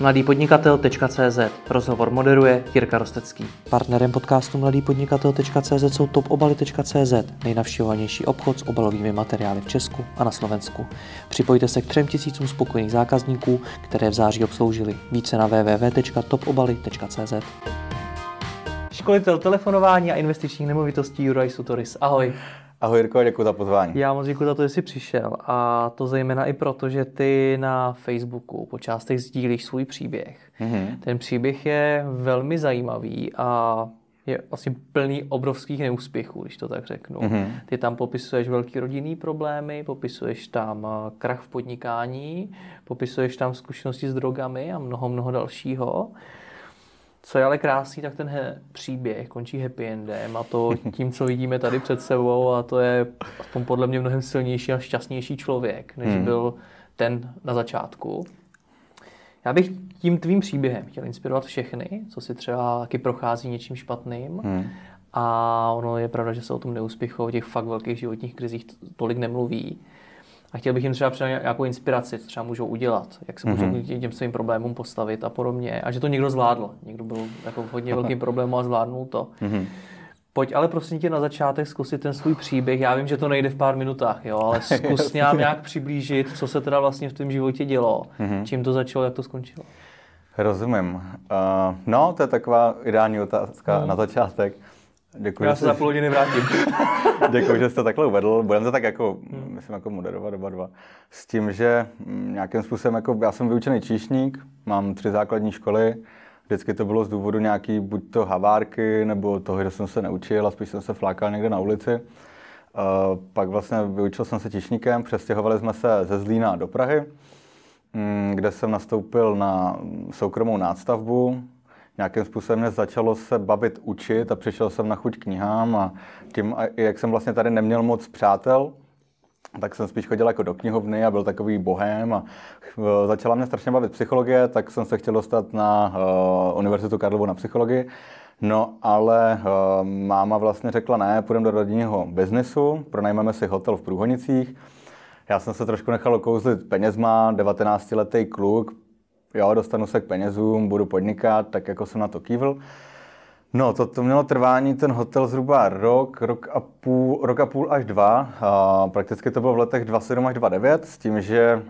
mladýpodnikatel.cz Rozhovor moderuje Jirka Rostecký. Partnerem podcastu mladýpodnikatel.cz jsou topobaly.cz nejnavštěvovanější obchod s obalovými materiály v Česku a na Slovensku. Připojte se k třem tisícům spokojených zákazníků, které v září obsloužili. Více na www.topobaly.cz Školitel telefonování a investičních nemovitostí Juraj Sutoris. Ahoj. Ahoj Jirko, děkuji za pozvání. Já moc děkuji za to, že jsi přišel a to zejména i proto, že ty na Facebooku po částech sdílíš svůj příběh. Mm-hmm. Ten příběh je velmi zajímavý a je vlastně plný obrovských neúspěchů, když to tak řeknu. Mm-hmm. Ty tam popisuješ velký rodinný problémy, popisuješ tam eh, krach v podnikání, popisuješ tam zkušenosti s drogami a mnoho, mnoho dalšího. Co je ale krásný, tak ten he- příběh končí happy endem a to tím, co vidíme tady před sebou a to je aspoň podle mě mnohem silnější a šťastnější člověk, než hmm. byl ten na začátku. Já bych tím tvým příběhem chtěl inspirovat všechny, co si třeba taky prochází něčím špatným. Hmm. A ono je pravda, že se o tom neúspěchu, o těch fakt velkých životních krizích tolik nemluví. A chtěl bych jim třeba předat nějakou inspiraci, co třeba můžou udělat, jak se můžou mm-hmm. těm svým problémům postavit a podobně. A že to někdo zvládl. Někdo byl jako hodně velkým problémem a zvládnul to. Mm-hmm. Pojď ale prosím tě na začátek zkusit ten svůj příběh. Já vím, že to nejde v pár minutách, jo, ale zkus nějak, nějak přiblížit, co se teda vlastně v tom životě dělo, mm-hmm. čím to začalo, jak to skončilo. Rozumím. Uh, no, to je taková ideální otázka mm. na začátek. Děkuji. Já se za půl hodiny vrátím. Děkuji, že jste takhle uvedl. Budeme to tak jako, hmm. Myslím, jako moderovat oba dva. S tím, že mm, nějakým způsobem, jako já jsem vyučený číšník, mám tři základní školy, vždycky to bylo z důvodu nějaký buď to havárky, nebo toho, že jsem se neučil a spíš jsem se flákal někde na ulici. Uh, pak vlastně vyučil jsem se číšníkem, přestěhovali jsme se ze Zlína do Prahy, mm, kde jsem nastoupil na soukromou nástavbu, nějakým způsobem mě začalo se bavit učit a přišel jsem na chuť knihám a tím, jak jsem vlastně tady neměl moc přátel, tak jsem spíš chodil jako do knihovny a byl takový bohem a e, začala mě strašně bavit psychologie, tak jsem se chtěl dostat na uh, Univerzitu Karlovu na psychologii. No, ale uh, máma vlastně řekla, ne, půjdeme do rodinného biznesu, pronajmeme si hotel v Průhonicích. Já jsem se trošku nechal okouzlit penězma, 19-letý kluk, jo, dostanu se k penězům, budu podnikat, tak jako jsem na to kývl. No, to, to mělo trvání ten hotel zhruba rok, rok a půl, rok a půl až dva. A prakticky to bylo v letech 27 až 29 s tím, že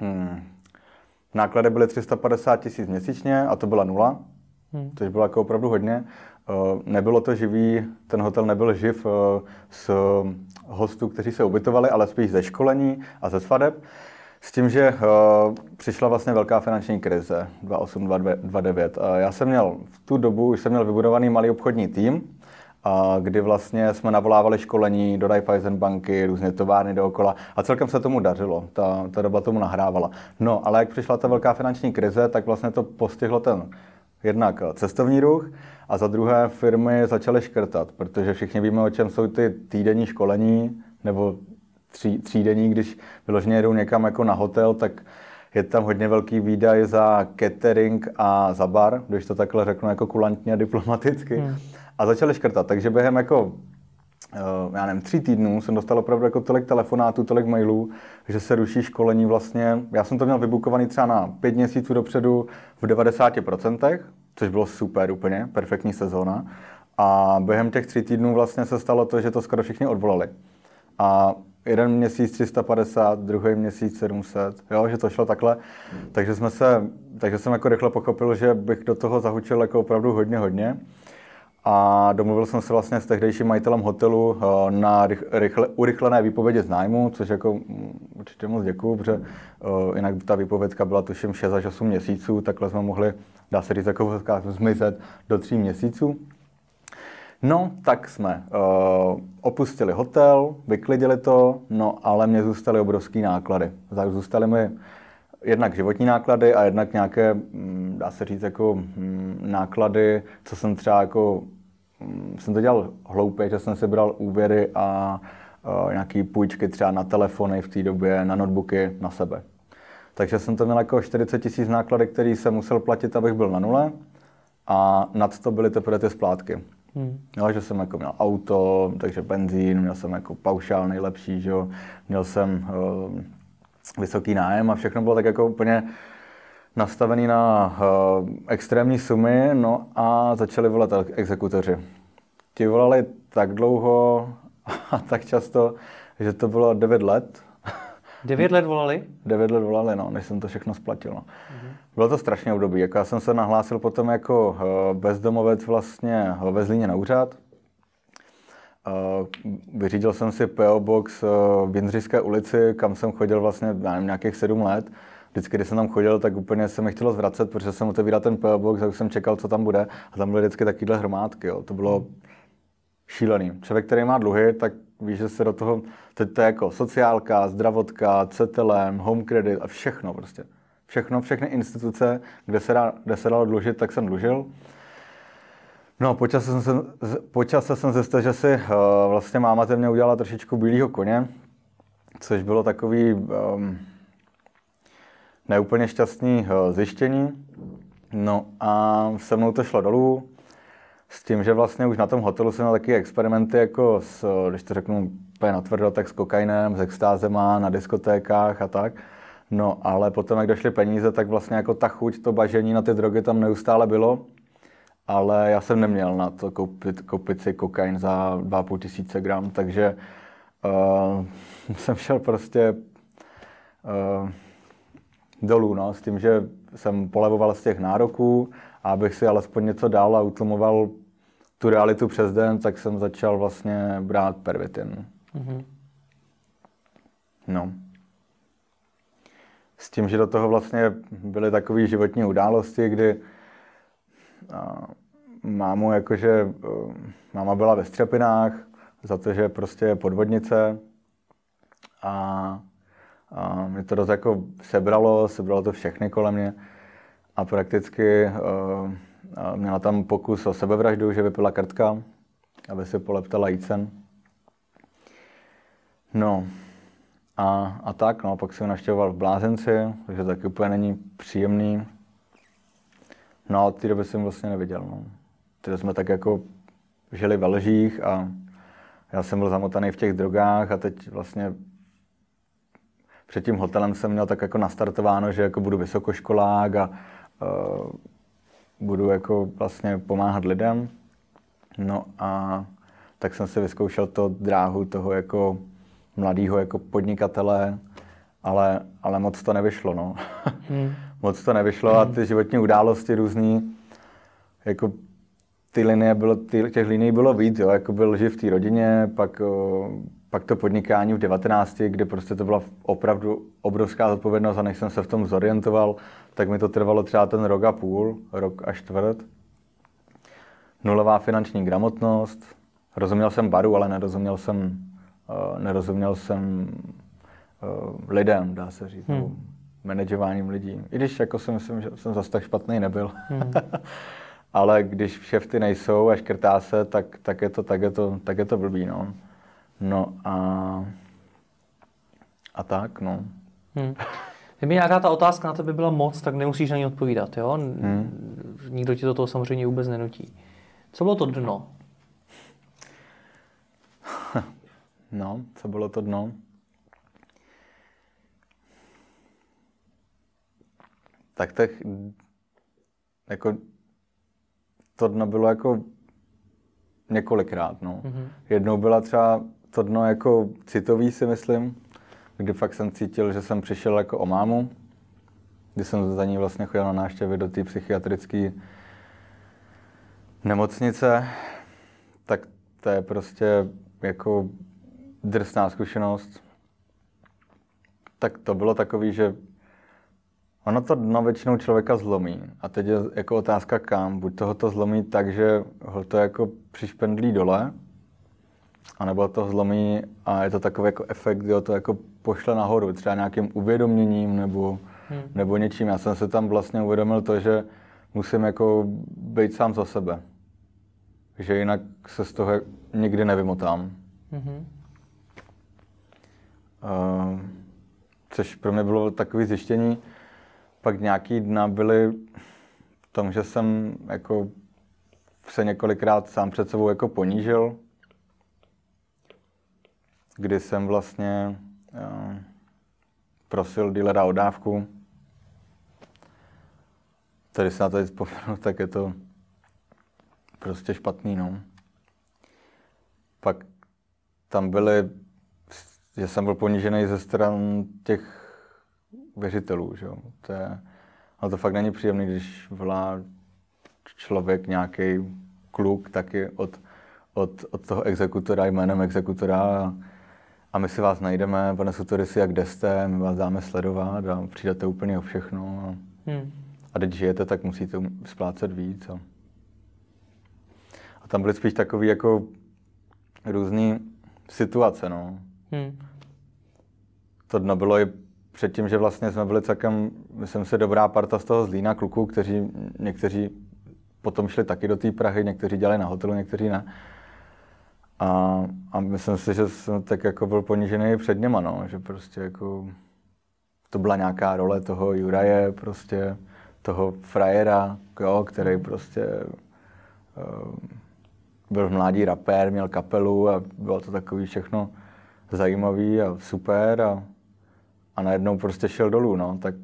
hmm, náklady byly 350 tisíc měsíčně a to byla nula, hmm. což bylo jako opravdu hodně. Nebylo to živý, ten hotel nebyl živ z hostů, kteří se ubytovali, ale spíš ze školení a ze svadeb. S tím, že uh, přišla vlastně velká finanční krize 2008-2009. Uh, já jsem měl v tu dobu, už jsem měl vybudovaný malý obchodní tým, uh, kdy vlastně jsme navolávali školení do Raiffeisen banky, různé továrny dookola a celkem se tomu dařilo. Ta, ta doba tomu nahrávala. No, ale jak přišla ta velká finanční krize, tak vlastně to postihlo ten jednak cestovní ruch a za druhé firmy začaly škrtat, protože všichni víme, o čem jsou ty týdenní školení nebo tří, třídení, když vyloženě jdou někam jako na hotel, tak je tam hodně velký výdaj za catering a za bar, když to takhle řeknu jako kulantně a diplomaticky. Hmm. A začali škrtat, takže během jako eh, já nevím, tři týdnů jsem dostal opravdu jako tolik telefonátů, tolik mailů, že se ruší školení vlastně. Já jsem to měl vybukovaný třeba na pět měsíců dopředu v 90%, což bylo super úplně, perfektní sezóna. A během těch tří týdnů vlastně se stalo to, že to skoro všichni odvolali. A jeden měsíc 350, druhý měsíc 700, jo, že to šlo takhle. Takže, jsme se, takže jsem jako rychle pochopil, že bych do toho zahučil jako opravdu hodně, hodně. A domluvil jsem se vlastně s tehdejším majitelem hotelu eh, na rychle, urychlené výpovědi z nájmu, což jako mm, určitě moc děkuju, protože uh, jinak ta výpovědka byla tuším 6 až 8 měsíců, takhle jsme mohli, dá se říct, jako zmizet do 3 měsíců. No, tak jsme uh, opustili hotel, vyklidili to, no ale mě zůstaly obrovské náklady. Zůstaly mi jednak životní náklady a jednak nějaké, mm, dá se říct, jako mm, náklady, co jsem třeba jako, mm, jsem to dělal hloupě, že jsem si bral úvěry a uh, nějaký půjčky třeba na telefony v té době, na notebooky, na sebe. Takže jsem to měl jako 40 tisíc náklady, které jsem musel platit, abych byl na nule a nad to byly teprve ty splátky. Hmm. Jo, že jsem jako měl auto, takže benzín, měl jsem jako paušál nejlepší, že jo? měl jsem uh, vysoký nájem a všechno bylo tak jako úplně nastavený na uh, extrémní sumy, no a začali volat exekutoři. Ti volali tak dlouho a tak často, že to bylo 9 let. 9 let volali? 9 let volali, no, než jsem to všechno splatil. No. Uh-huh. Bylo to strašně období. Jako já jsem se nahlásil potom jako uh, bezdomovec vlastně ve Zlíně na úřad. Uh, vyřídil jsem si PO Box v Jindřišské ulici, kam jsem chodil vlastně, já nevím, nějakých sedm let vždycky, když jsem tam chodil, tak úplně se mi chtělo zvracet, protože jsem otevíral ten PO box a už jsem čekal, co tam bude. A tam byly vždycky takovéhle hromádky. Jo. To bylo šílený. Člověk, který má dluhy, tak ví, že se do toho, teď to je jako sociálka, zdravotka, CTLM, home credit a všechno prostě. Všechno, všechny instituce, kde se, dá, kde se dalo dlužit, tak jsem dlužil. No, po čase jsem, se, jsem zjistil, že si uh, vlastně máma ze mě udělala trošičku bílého koně, což bylo takový um, neúplně šťastný eh, zjištění. No a se mnou to šlo dolů, s tím, že vlastně už na tom hotelu jsem měl taky experimenty, jako s, když to řeknu úplně natvrdo, tak s kokainem, s extázema, na diskotékách a tak. No ale potom, jak došly peníze, tak vlastně jako ta chuť, to bažení na ty drogy tam neustále bylo. Ale já jsem neměl na to koupit, koupit si kokain za 2,5 tisíce gram, takže uh, jsem šel prostě uh, dolů, no, s tím, že jsem polevoval z těch nároků abych si alespoň něco dál a utlumoval tu realitu přes den, tak jsem začal vlastně brát pervitin. Mm-hmm. No. S tím, že do toho vlastně byly takové životní události, kdy a, mámu jakože, máma byla ve Střepinách za to, že prostě je podvodnice a a mě to dost jako sebralo, sebralo to všechny kolem mě a prakticky uh, měla tam pokus o sebevraždu, že vypila krtka, aby si poleptala jícen. No a, a tak, no, pak jsem naštěvoval v Blázenci, takže taky úplně není příjemný. No a od té doby jsem vlastně neviděl. No. Tedy jsme tak jako žili ve lžích a já jsem byl zamotaný v těch drogách a teď vlastně před tím hotelem jsem měl tak jako nastartováno, že jako budu vysokoškolák a uh, budu jako vlastně pomáhat lidem. No a tak jsem si vyzkoušel to dráhu toho jako mladého jako podnikatele, ale, ale moc to nevyšlo, no. Hmm. moc to nevyšlo a ty životní události různý, jako ty linie bylo, ty, těch linií bylo víc, jo, jako byl živ v té rodině, pak pak to podnikání v 19, kde prostě to byla opravdu obrovská zodpovědnost a než jsem se v tom zorientoval, tak mi to trvalo třeba ten rok a půl, rok a čtvrt. Nulová finanční gramotnost. Rozuměl jsem baru, ale nerozuměl jsem, uh, nerozuměl jsem uh, lidem, dá se říct, hmm. manažováním lidí. I když jako si myslím, že jsem zase tak špatný nebyl. Hmm. ale když šefty nejsou a škrtá se, tak, tak, je, to, tak, je, to, tak je to blbý. No. No a, a tak, no. Hmm. Kdyby nějaká ta otázka na tebe byla moc, tak nemusíš na ní odpovídat, jo? Hmm. Nikdo ti do toho samozřejmě vůbec nenutí. Co bylo to dno? No, co bylo to dno? Tak těch, jako, to dno bylo jako několikrát, no. Mm-hmm. Jednou byla třeba to dno jako citový, si myslím, kdy fakt jsem cítil, že jsem přišel jako o mámu, kdy jsem za ní vlastně chodil na návštěvy do té psychiatrické nemocnice, tak to je prostě jako drsná zkušenost. Tak to bylo takový, že ono to dno většinou člověka zlomí. A teď je jako otázka kam. Buď toho to zlomí tak, že ho to jako přišpendlí dole, anebo to zlomí a je to takový jako efekt, kdy to jako pošle nahoru, třeba nějakým uvědoměním nebo, hmm. nebo něčím. Já jsem se tam vlastně uvědomil to, že musím jako být sám za sebe. Že jinak se z toho nikdy nevymotám. Hmm. Uh, což pro mě bylo takové zjištění. Pak nějaký dna byly v tom, že jsem jako se několikrát sám před sebou jako ponížil, kdy jsem vlastně uh, prosil dealera o dávku tady se na to vzpomenu, tak je to prostě špatný, no. Pak tam byly, že jsem byl ponížený ze stran těch věřitelů, že jo. To je, ale to fakt není příjemný, když volá člověk, nějaký kluk taky od, od, od toho exekutora jménem exekutora a, a my si vás najdeme, pane Sutorisi, jak kde jste, my vás dáme sledovat a přijdete úplně o všechno. A, hmm. a když žijete, tak musíte splácet víc. A, a tam byly spíš takové jako různé situace, no. Hmm. To dno bylo i předtím, že vlastně jsme byli celkem, myslím si, dobrá parta z toho Zlína kluků, kteří někteří potom šli taky do té Prahy, někteří dělali na hotelu, někteří ne. A, a myslím si, že jsem tak jako byl ponížený před něma, no, že prostě jako to byla nějaká role toho Juraje, prostě toho frajera, jo, který prostě uh, byl v mládí rapér, měl kapelu a bylo to takový všechno zajímavý a super a, a najednou prostě šel dolů, no, tak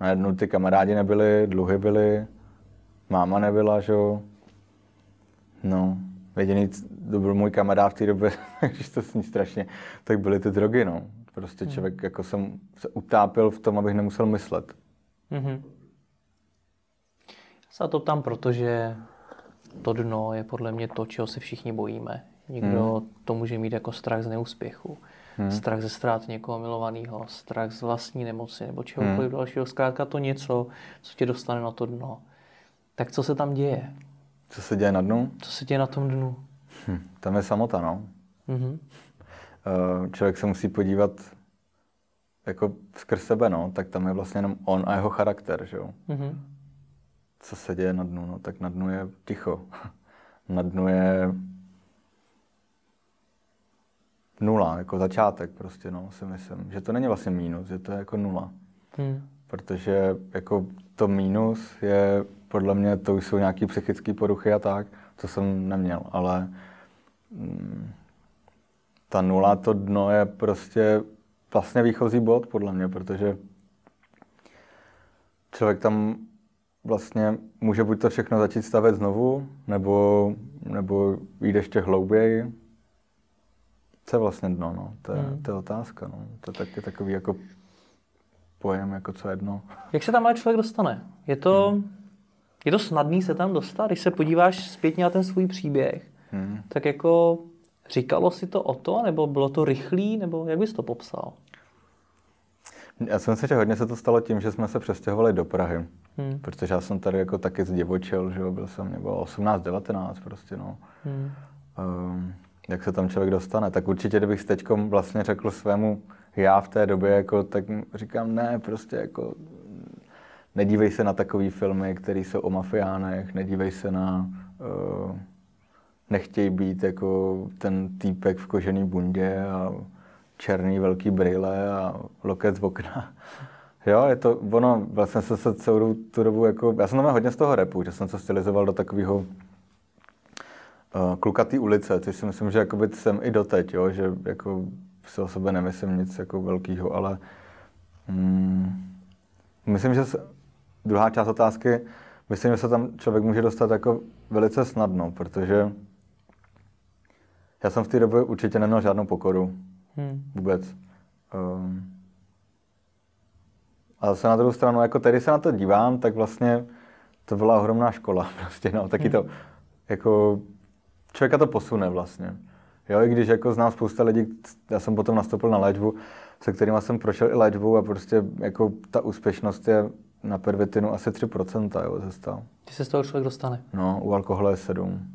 najednou ty kamarádi nebyli, dluhy byly, máma nebyla, že jo. No, jediný, to byl můj kamarád v té době, když to sní strašně, tak byly ty drogy, no. Prostě hmm. člověk jako jsem se utápil v tom, abych nemusel myslet. Mm-hmm. Já se to ptám, protože to dno je podle mě to, čeho se všichni bojíme. Někdo hmm. to může mít jako strach z neúspěchu, hmm. strach ze ztráty někoho milovaného, strach z vlastní nemoci nebo čehokoliv hmm. dalšího. Zkrátka to něco, co tě dostane na to dno. Tak co se tam děje? Co se děje na dnu? Co se děje na tom dnu? Hm, tam je samota, no. Mm-hmm. Člověk se musí podívat jako skrz sebe, no, tak tam je vlastně jenom on a jeho charakter, že jo. Mm-hmm. Co se děje na dnu? No, tak na dnu je ticho. na dnu je nula, jako začátek prostě, no, si myslím. Že to není vlastně mínus, že to je jako nula. Hmm. Protože jako to mínus je, podle mě, to už jsou nějaké psychické poruchy a tak, to jsem neměl, ale mm, ta nula, to dno je prostě vlastně výchozí bod, podle mě, protože člověk tam vlastně může buď to všechno začít stavět znovu, nebo, nebo jít ještě hlouběji. Co je vlastně dno, no? To je, hmm. to je otázka, no. To je taky takový jako pojem, jako co je dno. Jak se tam ale člověk dostane? Je to, hmm. Je to snadný se tam dostat? Když se podíváš zpětně na ten svůj příběh, hmm. tak jako říkalo si to o to, nebo bylo to rychlý, nebo jak bys to popsal? Já si myslím, že hodně se to stalo tím, že jsme se přestěhovali do Prahy. Hmm. Protože já jsem tady jako taky zdivočil, že jo, byl jsem, nebo 18, 19 prostě, no. Hmm. Um, jak se tam člověk dostane, tak určitě, kdybych teďkom vlastně řekl svému já v té době, jako, tak říkám, ne, prostě jako nedívej se na takové filmy, které jsou o mafiánech, nedívej se na uh, nechtěj být jako ten týpek v kožený bundě a černý velký brýle a loket z okna. Jo, je to, ono, vlastně jsem se celou tu dobu, jako, já jsem tam hodně z toho repu, že jsem se stylizoval do takového uh, klukatý ulice, což si myslím, že jakoby jsem i doteď, jo, že jako si o sebe nemyslím nic jako velkého, ale mm, myslím, že se, druhá část otázky, myslím, že se tam člověk může dostat jako velice snadno, protože já jsem v té době určitě neměl žádnou pokoru. Hmm. Vůbec. Um, a zase na druhou stranu, jako tady se na to dívám, tak vlastně to byla ohromná škola. Prostě, no, taky to, hmm. jako, člověka to posune vlastně. Jo, i když jako znám spousta lidí, já jsem potom nastoupil na léčbu, se kterými jsem prošel i léčbu a prostě jako ta úspěšnost je na pervitinu asi 3% jo, ze 100. Kdy se z toho člověk dostane? No, u alkoholu je 7.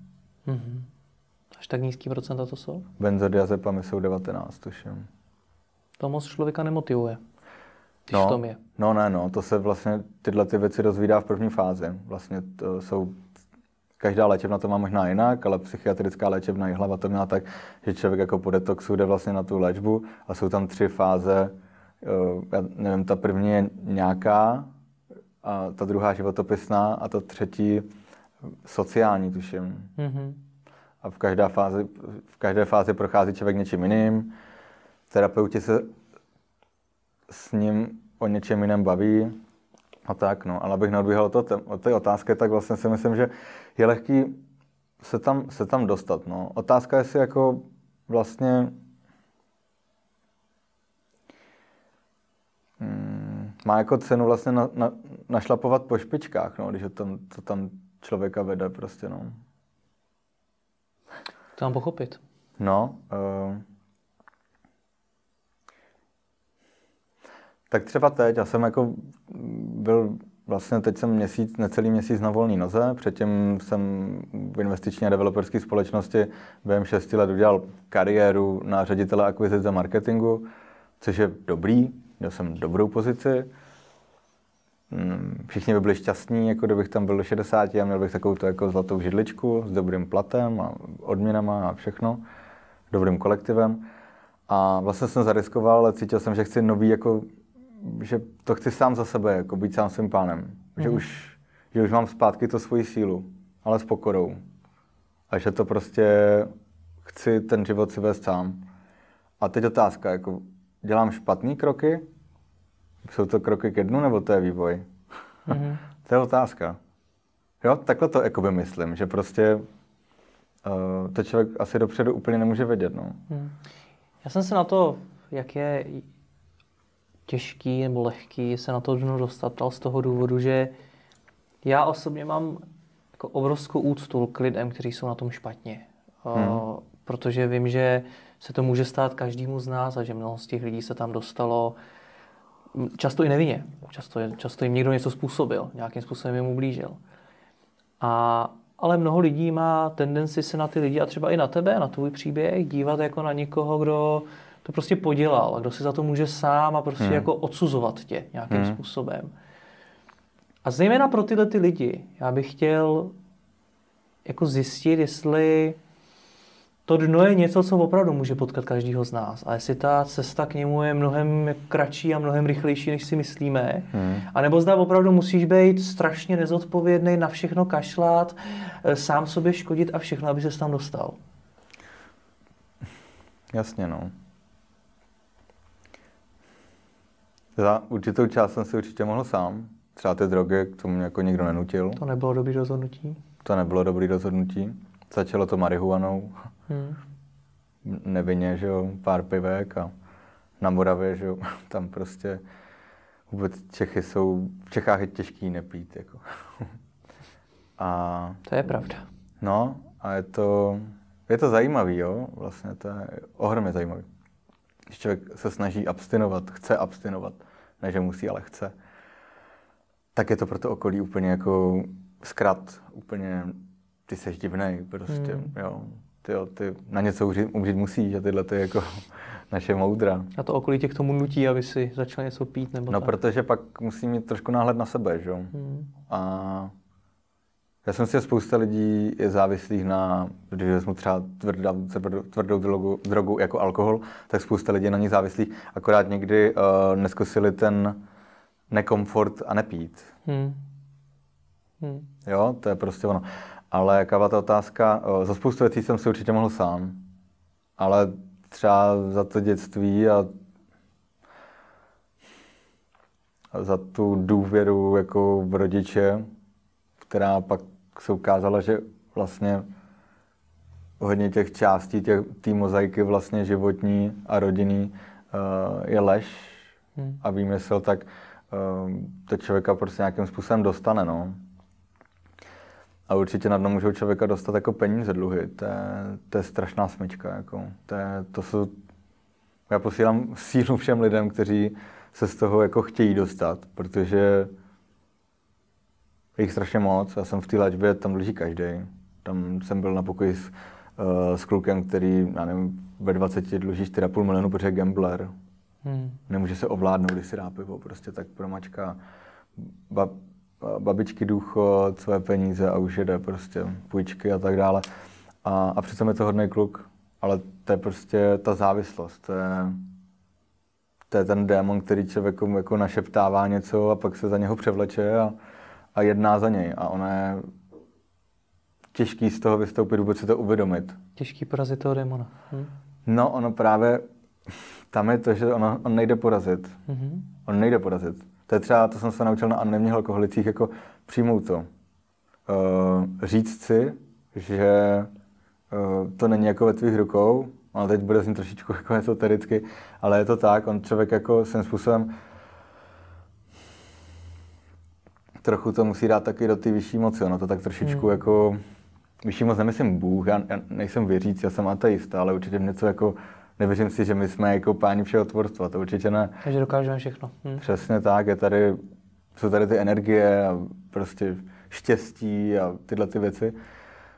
Mm-hmm. Až tak nízký procenta to jsou? Benzodiazepamy jsou 19, tuším. To moc člověka nemotivuje, když no, v tom je. No ne, no, to se vlastně tyhle ty věci rozvídá v první fázi. Vlastně to jsou Každá léčebna to má možná jinak, ale psychiatrická léčebna i hlava to měla tak, že člověk jako po detoxu jde vlastně na tu léčbu a jsou tam tři fáze. Eh, já nevím, ta první je nějaká, a ta druhá životopisná a ta třetí sociální, tuším. Mm-hmm. A v každé, fázi, v každé fázi prochází člověk něčím jiným. Terapeuti se s ním o něčem jiném baví. A tak, no, ale abych neodbíhal od, to, od té otázky, tak vlastně si myslím, že je lehký se tam, se tam dostat. No. Otázka je si jako vlastně hmm, má jako cenu vlastně na, na, našlapovat po špičkách, no, když to tam, to tam člověka vede prostě, no. To mám pochopit. No, uh, tak třeba teď, já jsem jako byl Vlastně teď jsem měsíc, necelý měsíc na volný noze, předtím jsem v investiční a developerské společnosti během 6 let udělal kariéru na ředitele akvizice marketingu, což je dobrý, měl jsem dobrou pozici. Hmm, všichni by byli šťastní, jako kdybych tam byl do 60 a měl bych takovou to jako zlatou židličku s dobrým platem a odměnama a všechno, dobrým kolektivem. A vlastně jsem zariskoval, ale cítil jsem, že chci nový jako že to chci sám za sebe, jako být sám svým pánem. Mm. Že, mhm. už, že už mám zpátky to svoji sílu, ale s pokorou. A že to prostě chci ten život si vést sám. A teď otázka, jako dělám špatné kroky? Jsou to kroky ke dnu, nebo to je vývoj? Mm. to je otázka. Jo, takhle to jakoby myslím, že prostě uh, to člověk asi dopředu úplně nemůže vědět. No. Mm. Já jsem se na to, jak je těžký nebo lehký se na to dno dostat z toho důvodu, že já osobně mám jako obrovskou úctu k lidem, kteří jsou na tom špatně. Hmm. Uh, protože vím, že se to může stát každému z nás a že mnoho z těch lidí se tam dostalo často i nevinně. Často, často jim někdo něco způsobil, nějakým způsobem jim ublížil. A, ale mnoho lidí má tendenci se na ty lidi a třeba i na tebe, na tvůj příběh dívat jako na někoho, kdo to prostě podělal a kdo si za to může sám a prostě hmm. jako odsuzovat tě nějakým hmm. způsobem. A zejména pro tyhle ty lidi, já bych chtěl jako zjistit, jestli to dno je něco, co opravdu může potkat každýho z nás. A jestli ta cesta k němu je mnohem kratší a mnohem rychlejší, než si myslíme. Hmm. A nebo zda opravdu musíš být strašně nezodpovědný, na všechno kašlat, eh, sám sobě škodit a všechno, aby se tam dostal. Jasně, no. Za určitou část jsem si určitě mohl sám. Třeba ty drogy, k tomu mě jako nikdo nenutil. To nebylo dobrý rozhodnutí? To nebylo dobrý rozhodnutí. Začalo to marihuanou. Hmm. Nevinně, že jo, pár pivek a na Moravě, že jo, tam prostě vůbec Čechy jsou, v Čechách je těžký nepít, jako. a, to je pravda. No, a je to, je to zajímavý, jo, vlastně to je ohromně zajímavý když člověk se snaží abstinovat, chce abstinovat, ne že musí, ale chce, tak je to pro to okolí úplně jako zkrat, úplně ty seš divnej, prostě, hmm. jo. Ty, jo, ty na něco umřít, umřít musíš a tyhle ty jako naše moudra. A to okolí tě k tomu nutí, aby si začal něco pít nebo No, tak. protože pak musí mít trošku náhled na sebe, že jo. Hmm. A já jsem si, spousta lidí je závislých na, když vezmu třeba tvrdou, tvrdou drogu, drogu jako alkohol, tak spousta lidí je na ní závislých, akorát někdy uh, neskusili ten nekomfort a nepít. Hmm. Hmm. Jo, to je prostě ono. Ale jaká ta otázka, za spoustu věcí jsem si určitě mohl sám, ale třeba za to dětství a za tu důvěru jako v rodiče, která pak se ukázalo, že vlastně hodně těch částí té mozaiky vlastně životní a rodinný uh, je lež hmm. a výmysl, tak uh, to člověka prostě nějakým způsobem dostane, no. A určitě na dno můžou člověka dostat jako peníze, dluhy. To je, to je strašná smyčka. Jako. To, je, to jsou, já posílám sílu všem lidem, kteří se z toho jako chtějí dostat, protože je jich strašně moc. Já jsem v té léčbě, tam leží každý. Tam jsem byl na pokoji s, uh, s klukem, který, já nevím, ve 20 dluží 4,5 milionu, protože je gambler. Hmm. Nemůže se ovládnout, když si dá pivo, prostě tak promačka babičky důchod, své peníze a už jede prostě půjčky a tak dále. A, a přitom je to hodný kluk, ale to je prostě ta závislost. To je, to je ten démon, který člověku jako našeptává něco a pak se za něho převleče a, a jedná za něj. A ono je těžký z toho vystoupit, vůbec si to uvědomit. Těžký porazit toho démona. Hm? No, ono právě, tam je to, že ono, on nejde porazit. Mm-hmm. On nejde porazit. To je třeba, to jsem se naučil na anonimních alkoholicích, jako přijmout to. Uh, říct si, že uh, to není jako ve tvých rukou, ale teď bude znít trošičku jako esotericky, ale je to tak, on člověk jako svým způsobem trochu to musí dát taky do ty vyšší moci, ono to tak trošičku hmm. jako, vyšší moc nemyslím Bůh, já, já nejsem věřící, já jsem ateista, ale určitě něco jako, nevěřím si, že my jsme jako páni všeho tvorstva, to určitě ne. Takže dokážeme všechno. Hmm. Přesně tak, je tady, jsou tady ty energie a prostě štěstí a tyhle ty věci.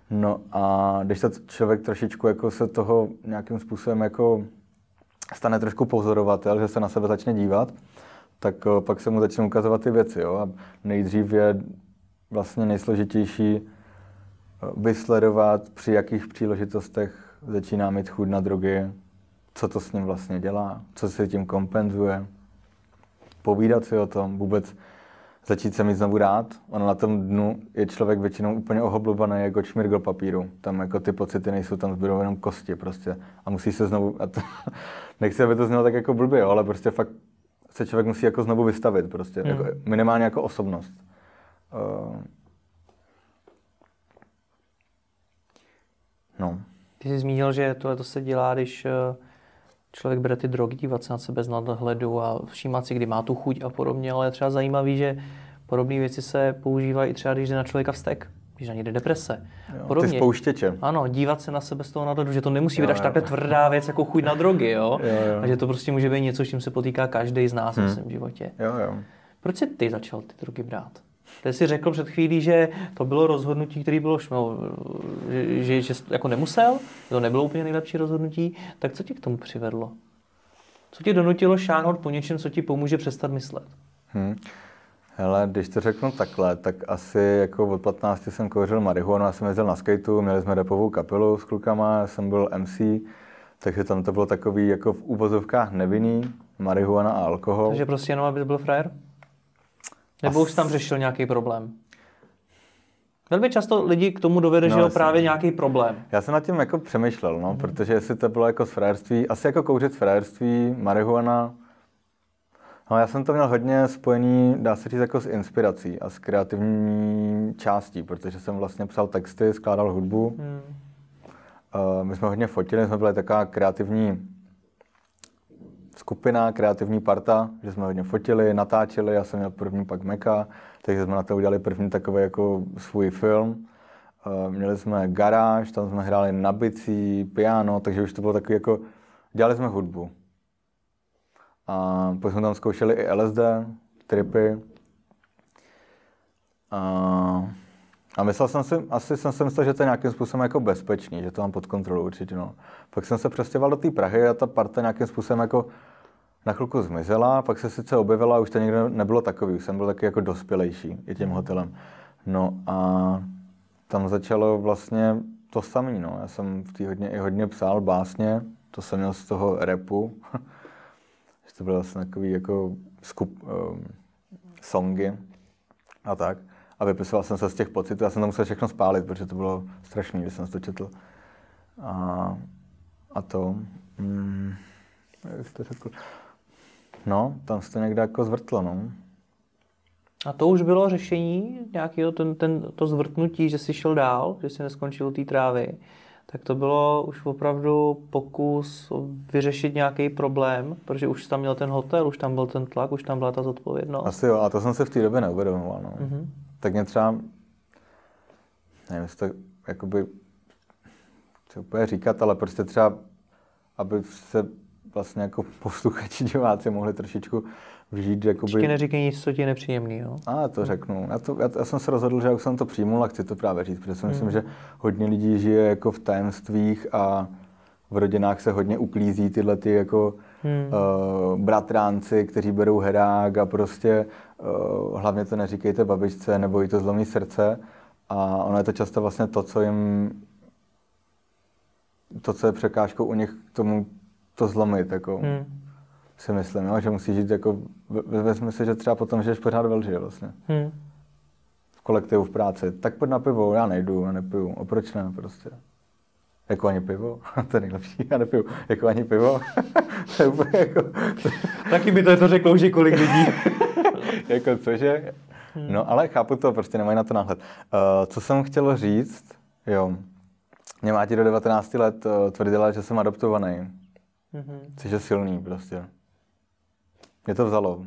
No a když to člověk trošičku jako se toho nějakým způsobem jako stane trošku pozorovatel, že se na sebe začne dívat, tak eh, pak se mu začnou ukazovat ty věci. Jo? A nejdřív je vlastně nejsložitější eh, vysledovat, při jakých příležitostech začíná mít chud na drogy, co to s ním vlastně dělá, co se tím kompenzuje, povídat si o tom, vůbec začít se mít znovu rád. Ono na tom dnu je člověk většinou úplně ohoblubaný jako čmirgl papíru. Tam jako ty pocity nejsou, tam zbydou jenom kosti prostě. A musí se znovu, a to, nechci, aby to znělo tak jako blbě, jo, ale prostě fakt se člověk musí jako znovu vystavit prostě, mm. jako, minimálně jako osobnost. Uh, no. Ty jsi zmínil, že tohle to se dělá, když eh, člověk bere ty drogy, dívat se na sebe z nadhledu a všímat si, kdy má tu chuť a podobně, ale je třeba zajímavý, že podobné věci se používají i třeba, když jde na člověka vztek když na ně jde deprese. Jo, Podobně. Ty spouštěče. Ano, dívat se na sebe z toho nadhledu, že to nemusí být až takhle tvrdá věc jako chuť na drogy, jo? jo, jo. A že to prostě může být něco, s čím se potýká každý z nás hmm. v svém životě. Jo, jo. Proč jsi ty začal ty drogy brát? Ty jsi řekl před chvílí, že to bylo rozhodnutí, které bylo šmo, že, že, že jako nemusel, to nebylo úplně nejlepší rozhodnutí, tak co tě k tomu přivedlo? Co tě donutilo šáhnout po něčem, co ti pomůže přestat myslet? Hmm. Hele, když to řeknu takhle, tak asi jako od 15 jsem kouřil marihuanu, já jsem jezdil na skateu, měli jsme repovou kapelu s klukama, já jsem byl MC, takže tam to bylo takový jako v úvozovkách nevinný, marihuana a alkohol. Takže prostě jenom, aby byl frajer? Nebo As... už tam řešil nějaký problém? Velmi často lidi k tomu dovede, no, že je právě nějaký problém. Já jsem nad tím jako přemýšlel, no, mm-hmm. protože jestli to bylo jako z frajerství, asi jako kouřit z frajerství, marihuana, No, já jsem to měl hodně spojený, dá se říct, jako s inspirací a s kreativní částí, protože jsem vlastně psal texty, skládal hudbu. Hmm. Uh, my jsme hodně fotili, jsme byli taková kreativní skupina, kreativní parta, že jsme hodně fotili, natáčeli, já jsem měl první pak meka, takže jsme na to udělali první takový jako svůj film. Uh, měli jsme garáž, tam jsme hráli na bicí, piano, takže už to bylo takový jako, dělali jsme hudbu. A pak jsme tam zkoušeli i LSD, tripy. A, a myslel jsem si, asi jsem si myslel, že to je nějakým způsobem jako bezpečný, že to mám pod kontrolou určitě. No. Pak jsem se přestěhoval do té Prahy a ta parta nějakým způsobem jako na chvilku zmizela, pak se sice objevila, už to někde nebylo takový, už jsem byl taky jako dospělejší i tím hotelem. No a tam začalo vlastně to samé, no. Já jsem v té hodně, i hodně psal básně, to jsem měl z toho repu, že to bylo vlastně takový jako skup, um, songy a tak. A vypisoval jsem se z těch pocitů. Já jsem to musel všechno spálit, protože to bylo strašný, když jsem to četl. A, a to, mm, jak to řekl, no, tam se to někde jako zvrtlo, no. A to už bylo řešení nějakého, ten, ten, to zvrtnutí, že jsi šel dál, že jsi neskončil té trávy tak to bylo už opravdu pokus vyřešit nějaký problém, protože už tam měl ten hotel, už tam byl ten tlak, už tam byla ta zodpovědnost. Asi jo, a to jsem se v té době neuvědomoval. No. Mm-hmm. Tak mě třeba, nevím, jestli to jakoby, chci úplně říkat, ale prostě třeba, aby se vlastně jako posluchači, diváci mohli trošičku vžít. Jakoby... Vždycky neříkej nic, co ti je nepříjemný, jo? A to řeknu. Já, to, já, já, jsem se rozhodl, že jak jsem to přijmul a chci to právě říct, protože si myslím, hmm. že hodně lidí žije jako v tajemstvích a v rodinách se hodně uklízí tyhle ty jako hmm. uh, bratránci, kteří berou herák a prostě uh, hlavně to neříkejte babičce, nebo jí to zlomí srdce. A ono je to často vlastně to, co jim to, co je překážkou u nich k tomu to zlomit. Jako. Hmm si myslím, jo? že musí žít jako, vezmi si, že třeba potom žiješ pořád ve lži vlastně. Hmm. V kolektivu, v práci. Tak pojď na pivo, já nejdu, já nepiju. A proč ne prostě? Jako ani pivo? to je nejlepší, já nepiju. Jako ani pivo? to je úplně jako... Taky by to, to řeklo už několik lidí. jako cože? Hmm. No ale chápu to, prostě nemají na to náhled. Uh, co jsem chtěl říct, jo, mě máti do 19 let uh, tvrdila, že jsem adoptovaný. Mm-hmm. Což je silný prostě. Mě to vzalo.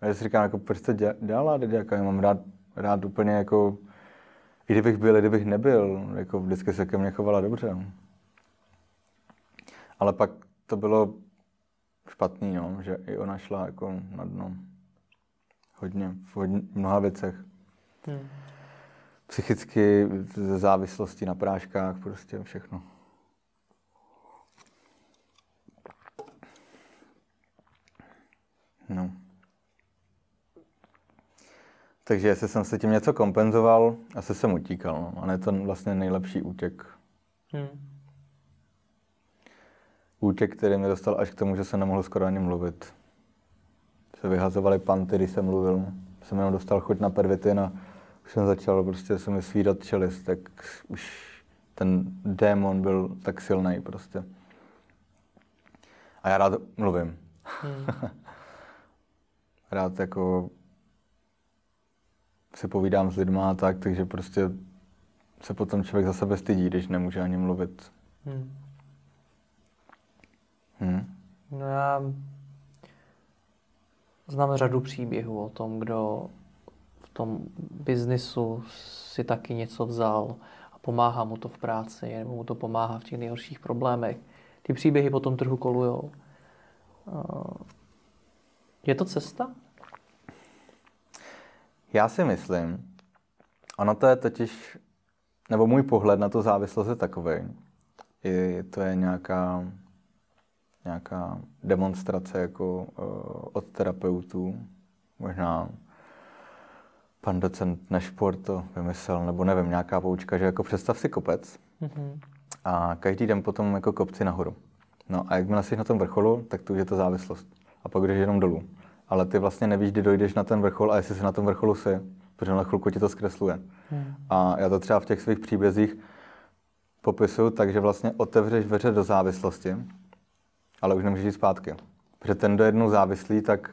A já si říkám, jako, proč to dělala, jako, já mám rád, rád úplně jako, i kdybych byl, i kdybych nebyl, jako vždycky se ke mně chovala dobře. Ale pak to bylo špatný, no, že i ona šla jako na dno. Hodně, v hodně, mnoha věcech. Hmm. Psychicky, závislosti na práškách, prostě všechno. No. Takže jestli jsem se tím něco kompenzoval, asi jsem utíkal. No. A je to vlastně nejlepší útěk. Hmm. Útěk, který mě dostal až k tomu, že jsem nemohl skoro ani mluvit. Se vyhazovali panty, když jsem mluvil. Jsem jenom dostal chuť na pervitin a už jsem začal prostě se mi svídat čelist, tak už ten démon byl tak silný prostě. A já rád mluvím. Hmm. rád jako si povídám s lidma a tak, takže prostě se potom člověk za sebe stydí, když nemůže ani mluvit. Hmm. Hmm. No já znám řadu příběhů o tom, kdo v tom biznisu si taky něco vzal a pomáhá mu to v práci, nebo mu to pomáhá v těch nejhorších problémech. Ty příběhy potom trochu kolujou. Je to cesta? Já si myslím, ono to je totiž, nebo můj pohled na to závislost je takový, i to je nějaká, nějaká demonstrace jako uh, od terapeutů, možná pan docent Nešport to vymyslel, nebo nevím, nějaká poučka, že jako představ si kopec mm-hmm. a každý den potom jako kopci nahoru. No a jakmile jsi na tom vrcholu, tak tu je to závislost. A pak jdeš jenom dolů ale ty vlastně nevíš, kdy dojdeš na ten vrchol a jestli se na tom vrcholu si, protože na chvilku ti to zkresluje. Hmm. A já to třeba v těch svých příbězích popisuju tak, že vlastně otevřeš dveře do závislosti, ale už nemůžeš jít zpátky. Protože ten, kdo jednou závislý, tak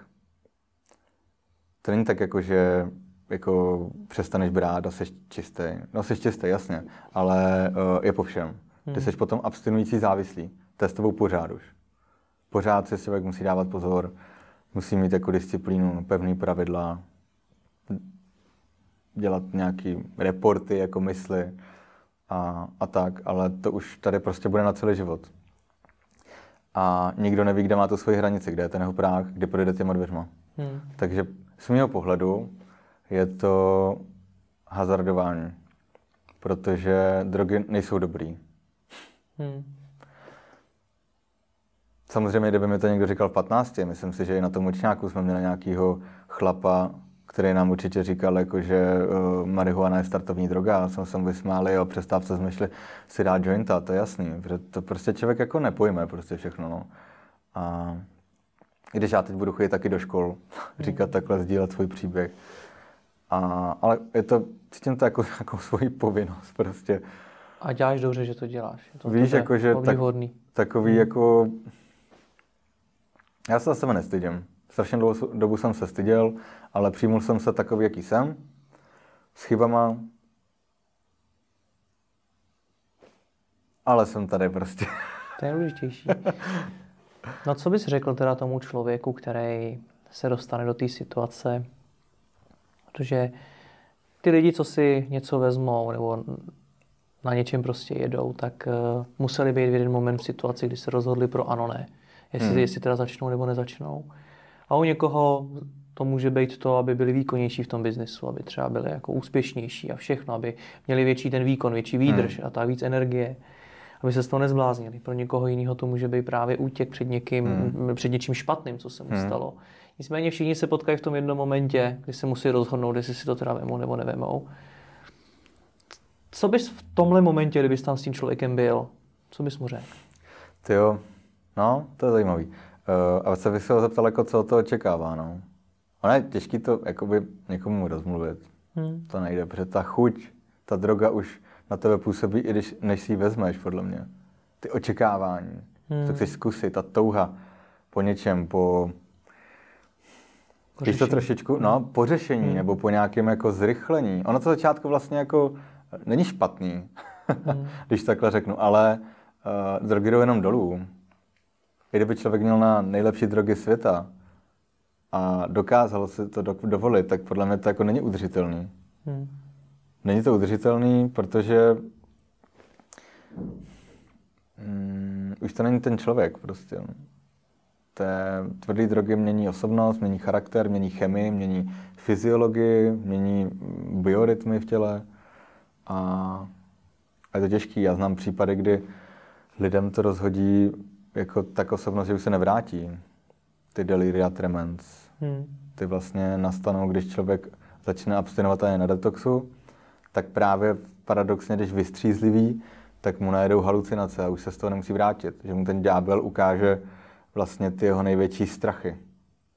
to není tak jako, že jako přestaneš brát a jsi čistý. No jsi čistý, jasně, ale uh, je po všem. Ty hmm. jsi potom abstinující závislý. To je s tebou pořád už. Pořád si člověk musí dávat pozor, musí mít jako disciplínu, pevný pravidla, dělat nějaký reporty, jako mysli a, a tak, ale to už tady prostě bude na celý život. A nikdo neví, kde má tu svoji hranici, kde je ten jeho práh, kdy projde těma dveřma. Hmm. Takže z mého pohledu je to hazardování, protože drogy nejsou dobrý. Hmm. Samozřejmě, kdyby mi to někdo říkal v 15, myslím si, že i na tom učňáku jsme měli nějakého chlapa, který nám určitě říkal, jako, že uh, marihuana je startovní droga. A jsme se vysmáli a přestávce jsme šli si dát jointa, to je jasný. Protože to prostě člověk jako nepojme prostě všechno. No. A když já teď budu chodit taky do škol, říkat takhle, sdílet svůj příběh. A, ale je to, cítím to jako jako svoji povinnost prostě. A děláš dobře, že to děláš. Je to Víš, jako, že tak, takový hmm. jako já se sebe nestydím. Strašně dlouhou dobu jsem se styděl, ale přijmul jsem se takový, jaký jsem. S chybama. Ale jsem tady prostě. To je důležitější. No co bys řekl teda tomu člověku, který se dostane do té situace, protože ty lidi, co si něco vezmou nebo na něčem prostě jedou, tak uh, museli být v jeden moment v situaci, kdy se rozhodli pro ano, ne jestli, hmm. jestli teda začnou nebo nezačnou. A u někoho to může být to, aby byli výkonnější v tom biznesu, aby třeba byli jako úspěšnější a všechno, aby měli větší ten výkon, větší výdrž hmm. a tak víc energie, aby se z toho nezbláznili. Pro někoho jiného to může být právě útěk před někým, hmm. před něčím špatným, co se mu hmm. stalo. Nicméně všichni se potkají v tom jednom momentě, kdy se musí rozhodnout, jestli si to teda vemou nebo nevemou. Co bys v tomhle momentě, kdybys tam s tím člověkem byl, co bys mu řekl? Ty jo, No, to je zajímavý. Uh, a se bych se ho zeptal, jako, co to očekává, no. Ono je těžké to jakoby někomu rozmluvit. Hmm. To nejde, protože ta chuť, ta droga už na tebe působí, i když než si ji vezmeš, podle mě. Ty očekávání, hmm. to chceš zkusit, ta touha po něčem, po Když to trošičku, no, po řešení hmm. nebo po nějakém jako zrychlení. Ono to začátku vlastně jako není špatný, hmm. když takhle řeknu, ale uh, drogy jdou jenom dolů. I kdyby člověk měl na nejlepší drogy světa a dokázal si to dovolit, tak podle mě to jako není udržitelný. Hmm. Není to udržitelný, protože mm, už to není ten člověk prostě. Té tvrdé drogy mění osobnost, mění charakter, mění chemii, mění fyziologii, mění biorytmy v těle a, a je to těžký. Já znám případy, kdy lidem to rozhodí jako tak osobnost, že už se nevrátí. Ty deliria tremens. Hmm. Ty vlastně nastanou, když člověk začne abstinovat a je na detoxu, tak právě paradoxně, když vystřízlivý, tak mu najedou halucinace a už se z toho nemusí vrátit. Že mu ten ďábel ukáže vlastně ty jeho největší strachy.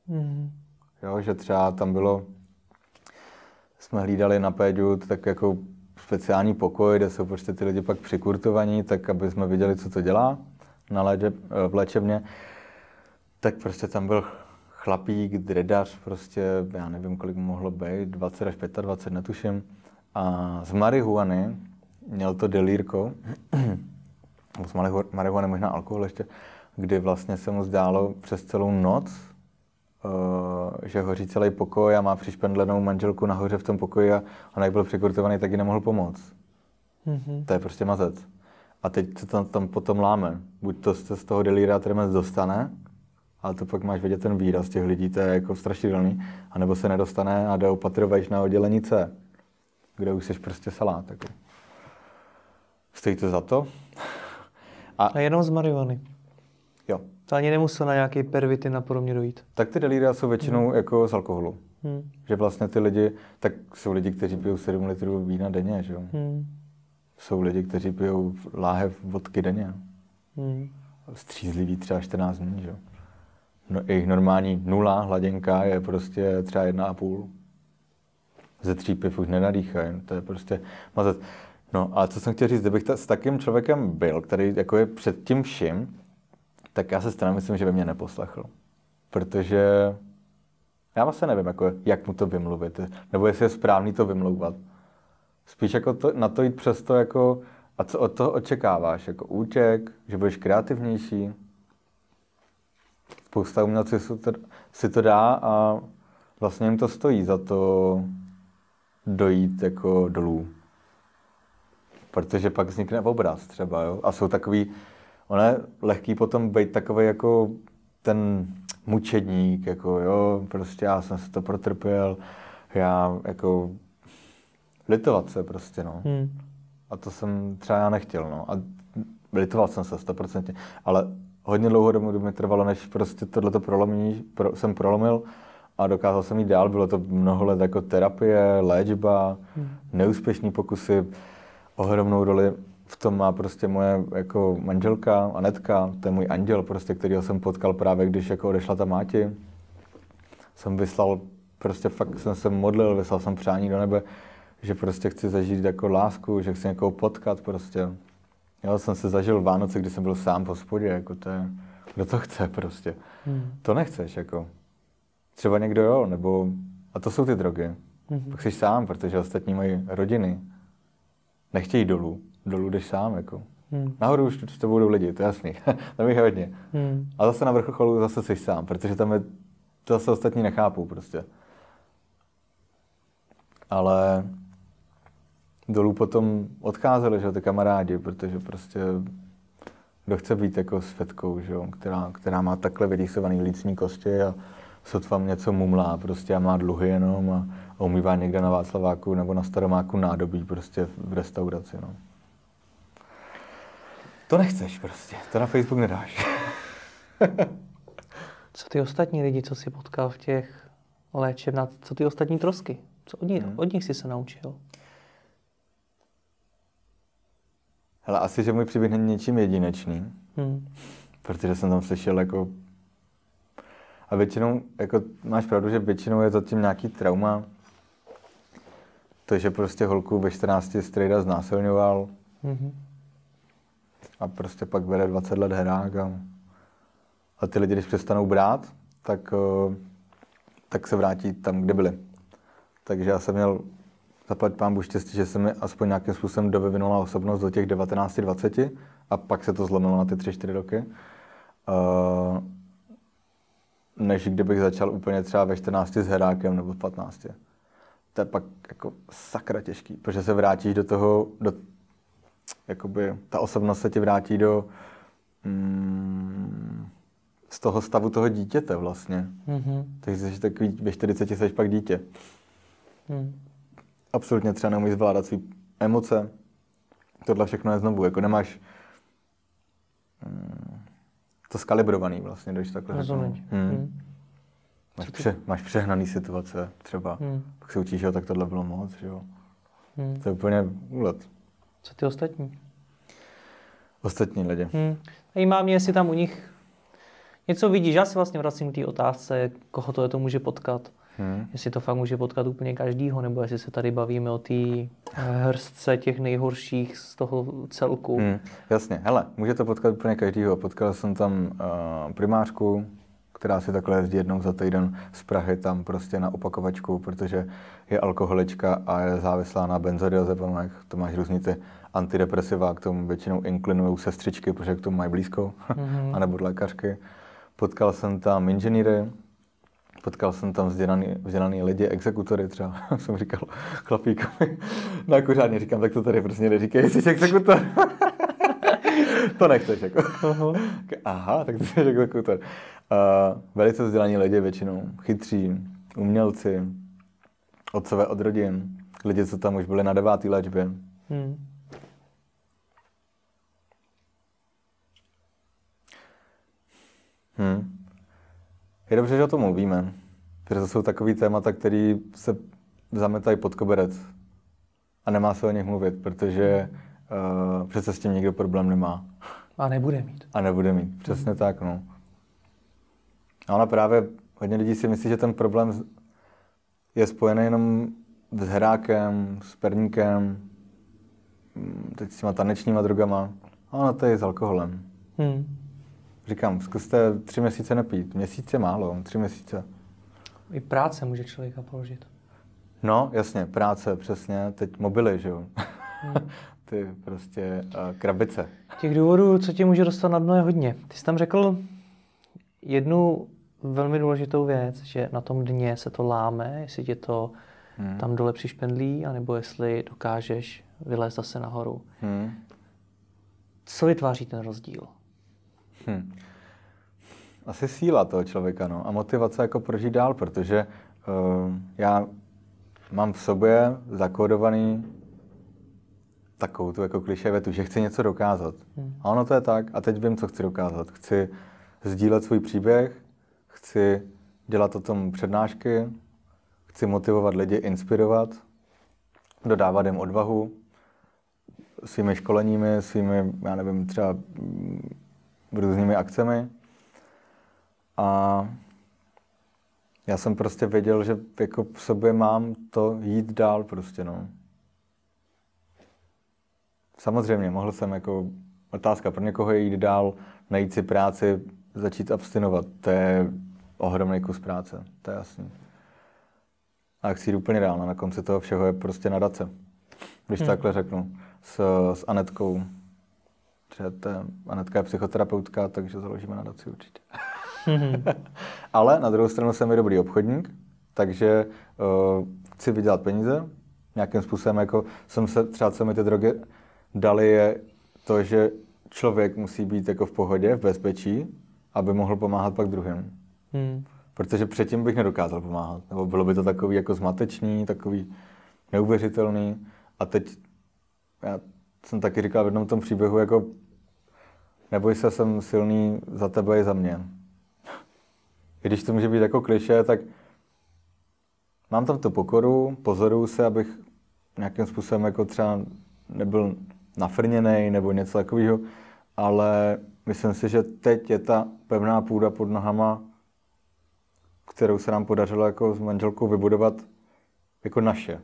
Mm. Jo, že třeba tam bylo, jsme hlídali na Péďu tak jako speciální pokoj, kde jsou prostě ty lidi pak přikurtovaní, tak aby jsme viděli, co to dělá na léče, v léčebně. Tak prostě tam byl chlapík, dredař, prostě, já nevím, kolik mohlo být, 20 až 25, netuším. A z marihuany měl to delírko, z marihuany možná alkohol ještě, kdy vlastně se mu zdálo přes celou noc, uh, že hoří celý pokoj a má přišpendlenou manželku nahoře v tom pokoji a on jak byl přikurtovaný, tak ji nemohl pomoct. Mm-hmm. To je prostě mazec. A teď se tam, tam potom láme. Buď to se z toho delíra tremens dostane, ale to pak máš vidět ten výraz těch lidí, to je jako strašidelný, anebo se nedostane a jde opatruješ na oddělení C, kde už jsi prostě salát. Jako. Stojí to za to? A, a jenom z marihuany. Jo. To ani nemusel na nějaký pervitin a podobně dojít. Tak ty delíria jsou většinou hmm. jako z alkoholu. Hmm. Že vlastně ty lidi, tak jsou lidi, kteří pijou 7 litrů vína denně, že jo. Hmm. Jsou lidi, kteří pijou láhev vodky denně. Hmm. Střízlivý třeba 14 dní, že. No, jejich normální nula hladinka je prostě třeba jedna a půl. Ze tří piv už nenadýchají, to je prostě mazec. No a co jsem chtěl říct, kdybych ta, s takým člověkem byl, který jako je před tím vším, tak já se straně myslím, že by mě neposlechl. Protože já vlastně nevím, jako, jak mu to vymluvit, nebo jestli je správný to vymlouvat. Spíš jako to, na to jít přes to, jako, a co od toho očekáváš, jako útěk, že budeš kreativnější. Spousta umělců si to dá a vlastně jim to stojí za to dojít jako dolů. Protože pak vznikne obraz třeba, jo? A jsou takový, ono je lehký potom být takový jako ten mučedník, jako jo, prostě já jsem se to protrpěl, já jako litovat se prostě, no. Hmm. A to jsem třeba já nechtěl, no. A litoval jsem se 100%, ale hodně dlouho dobu mi trvalo, než prostě tohleto prolomení pro, jsem prolomil a dokázal jsem jít dál. Bylo to mnoho let jako terapie, léčba, hmm. neúspěšní pokusy. Ohromnou roli v tom má prostě moje jako manželka Anetka, to je můj anděl, prostě, kterýho jsem potkal právě, když jako odešla ta máti. Jsem vyslal, prostě fakt jsem se modlil, vyslal jsem přání do nebe, že prostě chci zažít jako lásku, že chci někoho potkat prostě. Jo, jsem se zažil Vánoce, kdy jsem byl sám v hospodě, jako to je, kdo to chce prostě. Hmm. To nechceš, jako. Třeba někdo jo, nebo, a to jsou ty drogy. Hmm. Pak jsi sám, protože ostatní mají rodiny. Nechtějí dolů. Dolů jdeš sám, jako. Hmm. Nahoru už to budou lidi, to je jasný. tam je hodně. Hmm. A zase na vrcholu zase jsi sám, protože tam je, to zase ostatní nechápou prostě. Ale dolů potom odcházeli, že ty kamarádi, protože prostě kdo chce být jako světkou, že jo, která, která má takhle vyrýsovaný lícní kosti a sotva něco mumlá prostě a má dluhy jenom a, a umývá někde na Václaváku nebo na Staromáku nádobí prostě v restauraci, no. To nechceš prostě, to na Facebook nedáš. co ty ostatní lidi, co jsi potkal v těch léčebnách, co ty ostatní trosky? Co od nich, hmm. od nich jsi se naučil? Ale asi, že můj příběh není něčím jedinečný, hmm. protože jsem tam slyšel jako... A většinou, jako máš pravdu, že většinou je to tím nějaký trauma, to, že prostě holku ve 14 strejda znásilňoval hmm. a prostě pak bere 20 let herák a, a ty lidi, když přestanou brát, tak uh, tak se vrátí tam, kde byli. Takže já jsem měl zaplať pán Bůh štěstí, že se mi aspoň nějakým způsobem dovyvinula osobnost do těch 19-20 a pak se to zlomilo na ty 3-4 roky. Uh, než kdybych začal úplně třeba ve 14 s herákem nebo v 15. To je pak jako sakra těžký, protože se vrátíš do toho, do, jakoby, ta osobnost se ti vrátí do mm, z toho stavu toho dítěte vlastně. Mm-hmm. Takže jsi takový, ve 40 jsi pak dítě. Mm. Absolutně třeba neumíš zvládat své emoce. Tohle všechno je znovu, jako nemáš mm, to skalibrovaný vlastně, když takhle Rozumím. Hmm. Hmm. Máš, pře, máš přehnaný situace třeba, hmm. pak se učíš, že tak tohle bylo moc, že jo. Hmm. To je úplně úlet. Co ty ostatní? Ostatní lidi. Hmm. Zajímá mě, jestli tam u nich něco vidíš. Já se vlastně vracím k té otázce, koho to, je to může potkat. Hmm. Jestli to fakt může potkat úplně každýho, nebo jestli se tady bavíme o té eh, hrstce těch nejhorších z toho celku. Hmm. Jasně, hele, může to potkat úplně každýho. Potkal jsem tam uh, primářku, která si takhle jezdí jednou za týden z Prahy tam prostě na opakovačku, protože je alkoholička a je závislá na benzodiazepamech. To máš různý ty antidepresiva, k tomu většinou inklinují sestřičky, protože k tomu mají blízko, mm-hmm. anebo lékařky. Potkal jsem tam inženýry, Potkal jsem tam vzdělaný, vzdělaný lidi, exekutory třeba, jsem říkal chlapíkovi na kuřádně, říkám, tak to tady prostě neříkej, jsi exekutor. to nechceš, jako. Aha, tak ty jsi exekutor. Uh, velice vzdělaní lidi většinou, chytří, umělci, otcové od rodin, lidi, co tam už byli na devátý léčbě. Hmm. Hmm. Je dobře, že o tom mluvíme, protože to jsou takový témata, které se zametají pod koberec a nemá se o nich mluvit, protože uh, přece s tím nikdo problém nemá. A nebude mít. A nebude mít, přesně hmm. tak, no. A ona právě, hodně lidí si myslí, že ten problém je spojený jenom s herákem, s perníkem, mm, teď s těma tanečníma drogama, a ona to je s alkoholem. Hmm. Říkám, zkuste tři měsíce nepít. Měsíce málo, tři měsíce. I práce může člověka položit. No, jasně, práce, přesně. Teď mobily, že jo. Hmm. Ty prostě uh, krabice. Těch důvodů, co tě může dostat na dno, je hodně. Ty jsi tam řekl jednu velmi důležitou věc, že na tom dně se to láme, jestli tě to hmm. tam dole přišpendlí, anebo jestli dokážeš vylézt zase nahoru. Hmm. Co vytváří ten rozdíl? Hmm. Asi síla toho člověka no, a motivace jako prožít dál, protože uh, já mám v sobě zakódovaný takovou tu jako kliše větu, že chci něco dokázat. Hmm. A ono to je tak a teď vím, co chci dokázat. Chci sdílet svůj příběh, chci dělat o tom přednášky, chci motivovat lidi, inspirovat, dodávat jim odvahu svými školeními, svými, já nevím, třeba různými akcemi. A já jsem prostě věděl, že jako v sobě mám to jít dál prostě, no. Samozřejmě, mohl jsem jako, otázka pro někoho je jít dál, najít si práci, začít abstinovat. To je ohromný kus práce, to je jasný. A chci jít úplně dál, no, na konci toho všeho je prostě nadace. Když hmm. takhle řeknu, s, s Anetkou, že ta Anetka je psychoterapeutka, takže založíme nadaci určitě. Ale na druhou stranu jsem i dobrý obchodník, takže uh, chci vydělat peníze. Nějakým způsobem, jako jsem se, třeba co mi ty drogy dali, je to, že člověk musí být jako v pohodě, v bezpečí, aby mohl pomáhat pak druhým. Hmm. Protože předtím bych nedokázal pomáhat. Nebo bylo by to takový jako zmatečný, takový neuvěřitelný. A teď já jsem taky říkal v jednom tom příběhu, jako neboj se, jsem silný za tebe i za mě. I když to může být jako kliše, tak mám tam tu pokoru, pozoruju se, abych nějakým způsobem jako třeba nebyl nafrněný nebo něco takového, ale myslím si, že teď je ta pevná půda pod nohama, kterou se nám podařilo jako s manželkou vybudovat jako naše.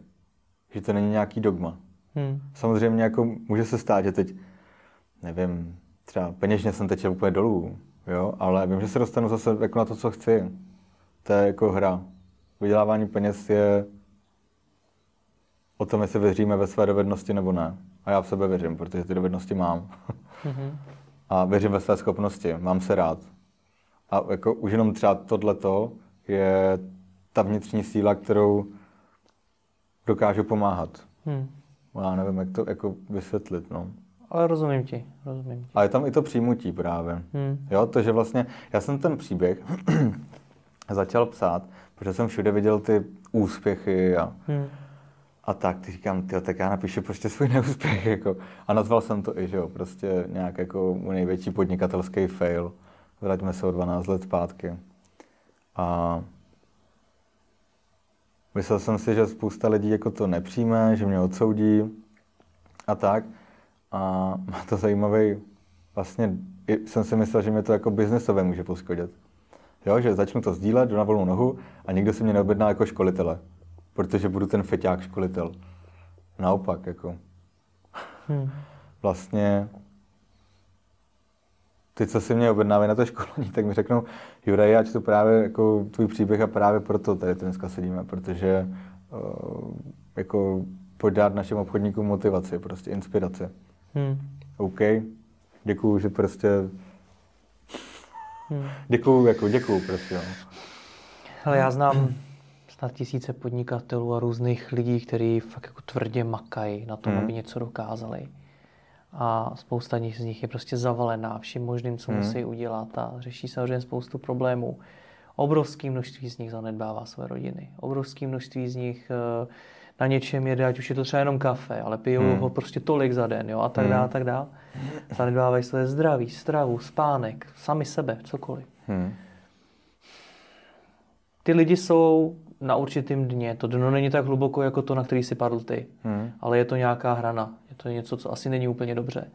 Že to není nějaký dogma. Hmm. Samozřejmě jako může se stát, že teď, nevím, třeba peněžně jsem teď úplně dolů, jo, ale vím, že se dostanu zase jako na to, co chci. To je jako hra. vydělávání peněz je o tom, jestli věříme ve své dovednosti nebo ne. A já v sebe věřím, protože ty dovednosti mám. Mm-hmm. A věřím ve své schopnosti, mám se rád. A jako už jenom třeba tohleto je ta vnitřní síla, kterou dokážu pomáhat. Hmm. Já nevím, jak to jako vysvětlit, no. Ale rozumím ti, rozumím ti. A je tam i to přijmutí právě. Hmm. Jo, to, že vlastně, já jsem ten příběh začal psát, protože jsem všude viděl ty úspěchy a, hmm. a tak. Ty říkám, tyjo, tak já napíšu prostě svůj neúspěch. Jako. A nazval jsem to i, že jo, prostě nějak jako největší podnikatelský fail. Vraťme se o 12 let zpátky. A myslel jsem si, že spousta lidí jako to nepřijme, že mě odsoudí a tak. A má to zajímavý, vlastně jsem si myslel, že mě to jako biznesové může poškodit. Jo, že začnu to sdílet, jdu na volnou nohu a nikdo se mě neobjedná jako školitele, protože budu ten feťák školitel. Naopak, jako. Hmm. Vlastně ty, co si mě objednávají na to školení, tak mi řeknou, Juraj, já čtu právě jako tvůj příběh a právě proto tady dneska sedíme, protože uh, jako podat našim obchodníkům motivaci, prostě inspiraci. Hmm. OK, děkuju, že prostě Hmm. Děkuju, jako děkuju, prostě. No. Ale já znám snad tisíce podnikatelů a různých lidí, kteří fakt jako tvrdě makají na tom, hmm. aby něco dokázali. A spousta z nich je prostě zavalená vším možným, co hmm. musí udělat a řeší samozřejmě spoustu problémů. Obrovské množství z nich zanedbává své rodiny. Obrovské množství z nich uh, na něčem jede, ať už je to třeba jenom kafe, ale pijou hmm. ho prostě tolik za den, jo, a tak hmm. dále, a tak dále. Zanedbávají své zdraví, stravu, spánek, sami sebe, cokoliv. Hmm. Ty lidi jsou na určitém dně. To dno není tak hluboko, jako to, na který si padl ty. Hmm. Ale je to nějaká hrana. Je to něco, co asi není úplně dobře.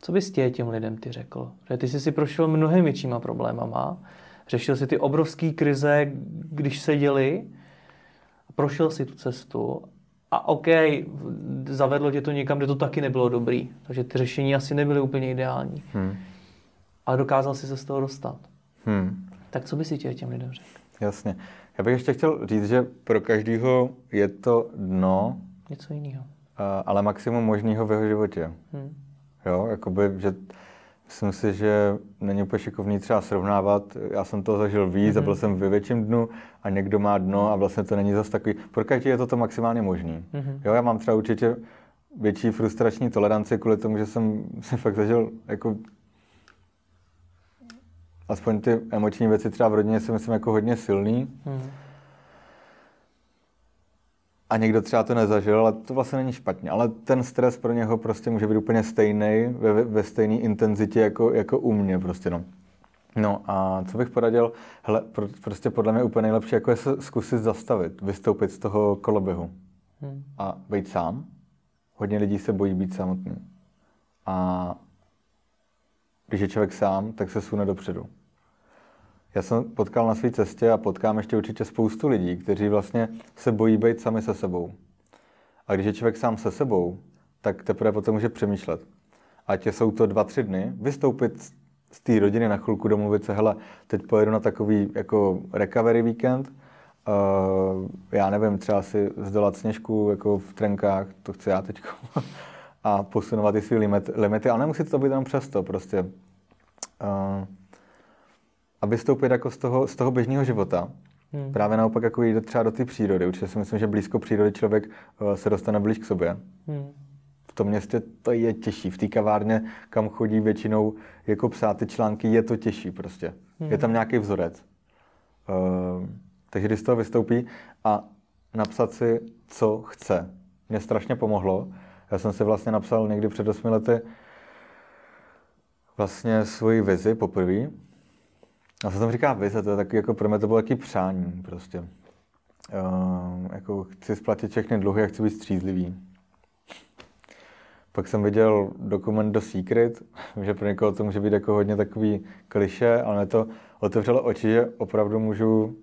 Co bys tě těm lidem ty řekl? Že ty jsi si prošel mnohem většíma problémama. Řešil si ty obrovské krize, když se děli prošel si tu cestu a OK, zavedlo tě to někam, kde to taky nebylo dobrý. Takže ty řešení asi nebyly úplně ideální. Hmm. Ale dokázal si se z toho dostat. Hmm. Tak co by si tě těm lidem řekl? Jasně. Já bych ještě chtěl říct, že pro každého je to dno. Něco jiného. Ale maximum možného v jeho životě. Hmm. Jo, jakoby, že Myslím si, že není úplně šikovný třeba srovnávat. Já jsem to zažil víc mm-hmm. a byl jsem ve větším dnu a někdo má dno a vlastně to není zase takový. Pro každý je to to maximálně možný. Mm-hmm. Jo, já mám třeba určitě větší frustrační toleranci kvůli tomu, že jsem si fakt zažil jako aspoň ty emoční věci třeba v rodině si myslím jako hodně silný. Mm-hmm a někdo třeba to nezažil, ale to vlastně není špatně. Ale ten stres pro něho prostě může být úplně stejný, ve, ve stejné intenzitě jako, jako u mě prostě, no. No a co bych poradil? Hele, pro, prostě podle mě úplně nejlepší jako je se zkusit zastavit, vystoupit z toho koloběhu hmm. a být sám. Hodně lidí se bojí být samotný. A když je člověk sám, tak se sune dopředu. Já jsem potkal na své cestě a potkám ještě určitě spoustu lidí, kteří vlastně se bojí být sami se sebou. A když je člověk sám se sebou, tak teprve potom může přemýšlet. Ať jsou to dva, tři dny, vystoupit z té rodiny na chvilku, domluvit se, hele, teď pojedu na takový jako recovery víkend, uh, já nevím, třeba si zdolat sněžku jako v trenkách, to chci já teď, a posunovat ty své limity, ale nemusí to být jenom přesto, prostě. Uh, a vystoupit jako z toho, z toho běžného života. Hmm. Právě naopak jako jít třeba do té přírody. Určitě si myslím, že blízko přírody člověk uh, se dostane blíž k sobě. Hmm. V tom městě to je těžší. V té kavárně, kam chodí většinou jako psát ty články, je to těžší prostě. Hmm. Je tam nějaký vzorec. Uh, takže když z toho vystoupí a napsat si, co chce. Mě strašně pomohlo. Já jsem si vlastně napsal někdy před 8 lety vlastně svoji vizi poprvé a co tam říká vize, to je taky, jako pro mě to bylo taky přání prostě. Uh, jako chci splatit všechny dluhy a chci být střízlivý. Pak jsem viděl dokument do Secret, že pro někoho to může být jako hodně takový kliše, ale mě to otevřelo oči, že opravdu můžu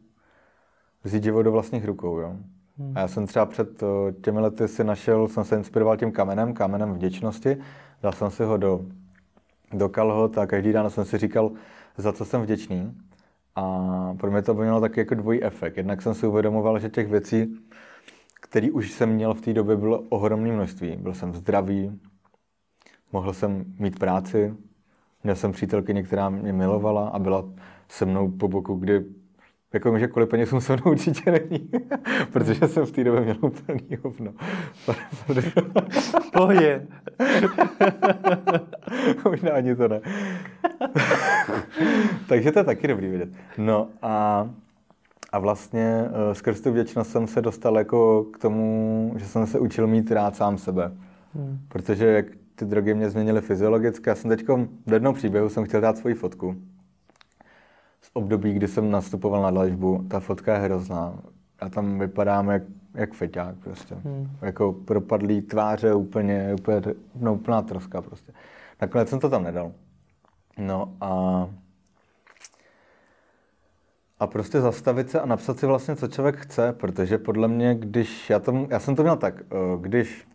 vzít život do vlastních rukou. Jo? Hmm. A já jsem třeba před těmi lety si našel, jsem se inspiroval tím kamenem, kamenem vděčnosti, dal jsem si ho do, do kalhot a každý den jsem si říkal, za co jsem vděčný. A pro mě to mělo taky jako dvojí efekt. Jednak jsem si uvědomoval, že těch věcí, které už jsem měl v té době, bylo ohromné množství. Byl jsem zdravý, mohl jsem mít práci, měl jsem přítelkyni, která mě milovala a byla se mnou po boku, kdy jako že kolik peněz se mnou určitě není, protože jsem v té době měl úplný hovno. Pohodě. Možná ani to ne. Takže to je taky dobrý vidět. No a, a vlastně uh, skrz tu vděčnost jsem se dostal jako k tomu, že jsem se učil mít rád sám sebe. Hmm. Protože jak ty drogy mě změnily fyziologicky, já jsem teď v jednom příběhu jsem chtěl dát svoji fotku z období, kdy jsem nastupoval na dlažbu. Ta fotka je hrozná. A tam vypadám jak, jak feťák prostě. Hmm. Jako propadlý tváře úplně, úplně no, úplná troska prostě. Nakonec jsem to tam nedal. No a a prostě zastavit se a napsat si vlastně, co člověk chce, protože podle mě, když, já, tom, já jsem to měl tak, eh, když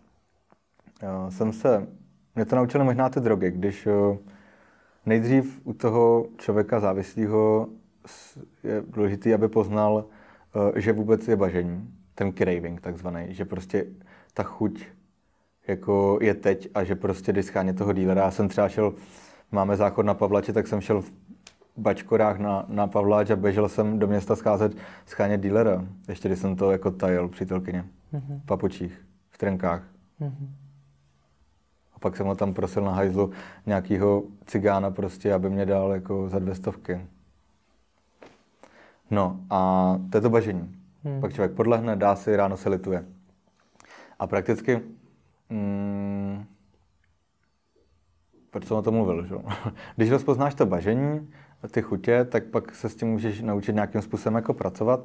eh, jsem se, mě to naučily možná ty drogy, když eh, nejdřív u toho člověka závislého je důležité, aby poznal, že vůbec je bažení, ten craving takzvaný, že prostě ta chuť jako je teď a že prostě když scháně toho dílera, já jsem třeba šel, máme záchod na Pavlači, tak jsem šel v bačkorách na, na Pavláč a běžel jsem do města scházet schánět dílera. Ještě když jsem to jako tajil přítelkyně. Mm-hmm. V papučích, v trenkách. Mm-hmm. Pak jsem ho tam prosil na hajzlu nějakýho cigána prostě, aby mě dal jako za dvě stovky. No a to je to bažení. Hmm. Pak člověk podlehne, dá si, ráno se lituje. A prakticky, mm, proč jsem o tom mluvil, že? Když rozpoznáš to bažení, ty chutě, tak pak se s tím můžeš naučit nějakým způsobem jako pracovat.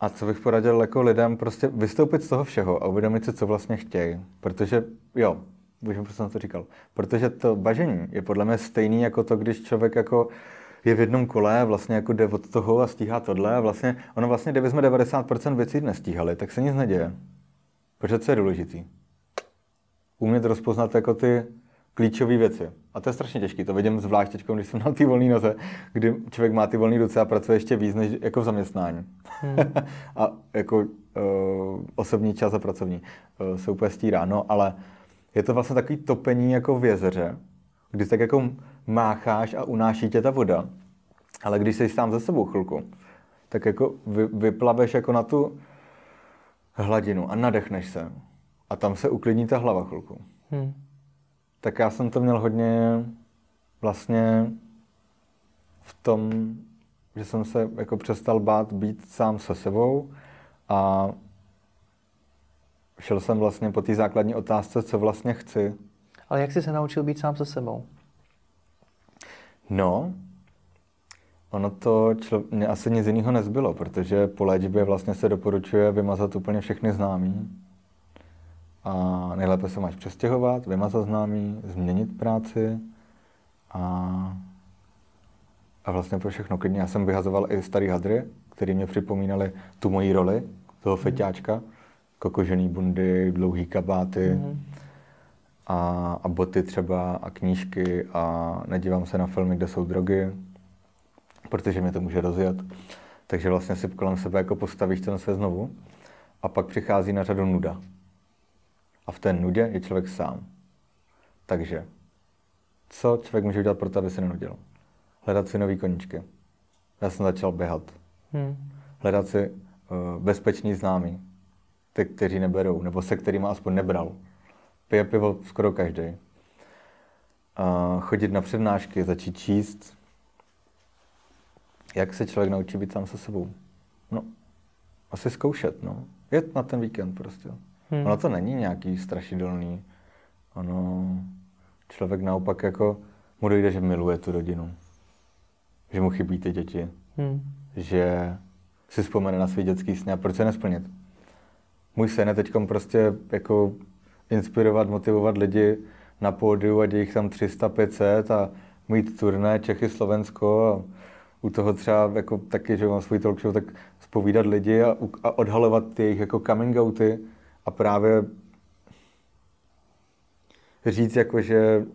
A co bych poradil jako lidem, prostě vystoupit z toho všeho a uvědomit si, co vlastně chtějí. Protože, jo, už jsem to říkal. Protože to bažení je podle mě stejný jako to, když člověk jako je v jednom kole, vlastně jako jde od toho a stíhá tohle a vlastně, ono vlastně, kdyby jsme 90% věcí nestíhali, tak se nic neděje. Protože co je důležitý? Umět rozpoznat jako ty klíčové věci. A to je strašně těžké. To vidím zvlášť teď, když jsem na té volné noze, kdy člověk má ty volné ruce a pracuje ještě víc než jako v zaměstnání. Hmm. a jako uh, osobní čas a pracovní uh, se úplně stírá. No, ale je to vlastně takový topení jako v jezeře, kdy tak jako mácháš a unáší tě ta voda. Ale když jsi sám ze sebou chvilku, tak jako vy, vyplaveš jako na tu hladinu a nadechneš se. A tam se uklidní ta hlava chvilku. Hmm tak já jsem to měl hodně vlastně v tom, že jsem se jako přestal bát být sám se sebou a šel jsem vlastně po té základní otázce, co vlastně chci. Ale jak jsi se naučil být sám se sebou? No, ono to člo, mě asi nic jiného nezbylo, protože po léčbě vlastně se doporučuje vymazat úplně všechny známí a nejlépe se máš přestěhovat, vymazat známí, změnit práci a, a vlastně pro všechno klidně. Já jsem vyhazoval i starý hadry, které mě připomínaly tu moji roli, toho feťáčka, kokožený bundy, dlouhý kabáty mm-hmm. a, a boty třeba a knížky a nedívám se na filmy, kde jsou drogy, protože mě to může rozjet. Takže vlastně si kolem sebe jako postavíš ten své znovu a pak přichází na řadu nuda. A v té nudě je člověk sám. Takže, co člověk může udělat pro to, aby se nenudil? Hledat si nový koníčky. Já jsem začal běhat. Hmm. Hledat si uh, bezpečný známý. Ty, kteří neberou, nebo se kterými aspoň nebral. Pije pivo skoro každý. Uh, chodit na přednášky, začít číst. Jak se člověk naučí být sám se sebou? No, asi zkoušet, no. Jet na ten víkend prostě. Hmm. Ono to není nějaký strašidelný. Ono, člověk naopak jako mu dojde, že miluje tu rodinu. Že mu chybí ty děti. Hmm. Že si vzpomene na svý dětský sny a proč se nesplnit. Můj sen je teď prostě jako inspirovat, motivovat lidi na pódiu, ať je jich tam 300, 500 a mít turné Čechy, Slovensko a u toho třeba jako taky, že mám svůj talk show, tak spovídat lidi a, a odhalovat ty jejich jako coming outy, a právě říct, jako, že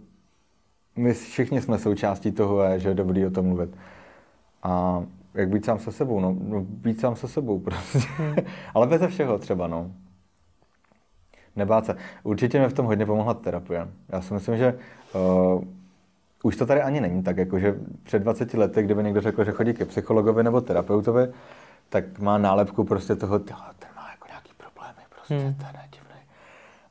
my všichni jsme součástí toho, že je dobrý o tom mluvit. A jak být sám se sebou, no, no být sám se sebou prostě. Ale bez všeho třeba, no. Nebát se. Určitě mi v tom hodně pomohla terapie. Já si myslím, že uh, už to tady ani není tak, jako že před 20 lety, kdyby někdo řekl, že chodí ke psychologovi nebo terapeutovi, tak má nálepku prostě toho, ten má jako nějaký problémy, prostě, hmm. ten je divný.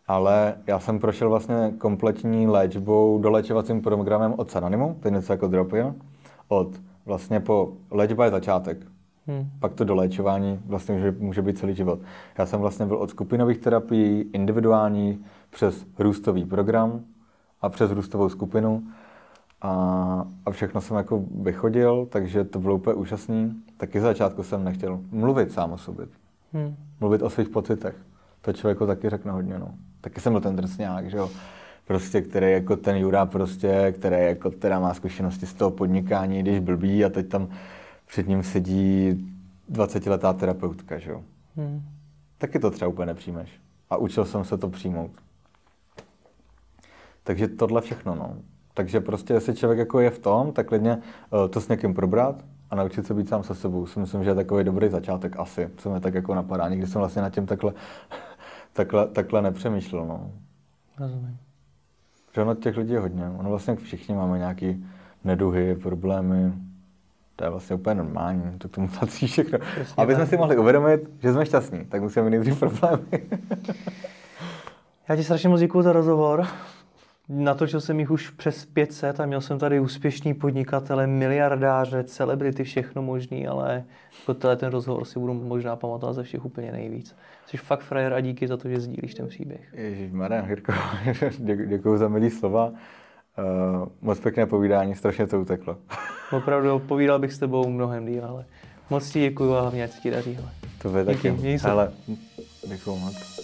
Ale já jsem prošel vlastně kompletní léčbou, doléčovacím programem od Sananimu, to je něco jako Dropia, od vlastně po léčba je začátek. Hmm. Pak to doléčování vlastně může, může být celý život. Já jsem vlastně byl od skupinových terapií, individuální, přes růstový program a přes růstovou skupinu a, a všechno jsem jako vychodil, takže to bylo úplně úžasný. Taky z začátku jsem nechtěl mluvit sám o sobě. Hmm. Mluvit o svých pocitech. To člověku taky řekne hodně, no. Taky jsem byl ten drsňák, že jo. Prostě, který jako ten Jura prostě, který jako teda má zkušenosti z toho podnikání, když blbý a teď tam před ním sedí 20-letá terapeutka, že jo. Hmm. Taky to třeba úplně nepřijmeš. A učil jsem se to přijmout. Takže tohle všechno, no. Takže prostě, jestli člověk jako je v tom, tak klidně uh, to s někým probrat a naučit se být sám se sebou. Si myslím, že je takový dobrý začátek asi, co mě tak jako napadá. Nikdy jsem vlastně nad tím takhle, takhle, takhle nepřemýšlel. No. Rozumím. Že ono těch lidí je hodně. Ono vlastně všichni máme nějaké neduhy, problémy. To je vlastně úplně normální, to k tomu patří všechno. Přesně Aby jsme si mohli uvědomit, že jsme šťastní, tak musíme mít nejdřív problémy. Já ti strašně moc děkuji za rozhovor. Natočil jsem jich už přes 500 a měl jsem tady úspěšný podnikatele, miliardáře, celebrity, všechno možný, ale jako tenhle ten rozhovor si budu možná pamatovat ze všech úplně nejvíc. Jsi fakt frajer a díky za to, že sdílíš ten příběh. Ježíš Marem, Jirko, děkuji za milý slova. Uh, moc pěkné povídání, strašně to uteklo. Opravdu, povídal bych s tebou mnohem díl, ale moc ti děkuji a hlavně, ať ti daří. To by taky. Hele, děkuji moc.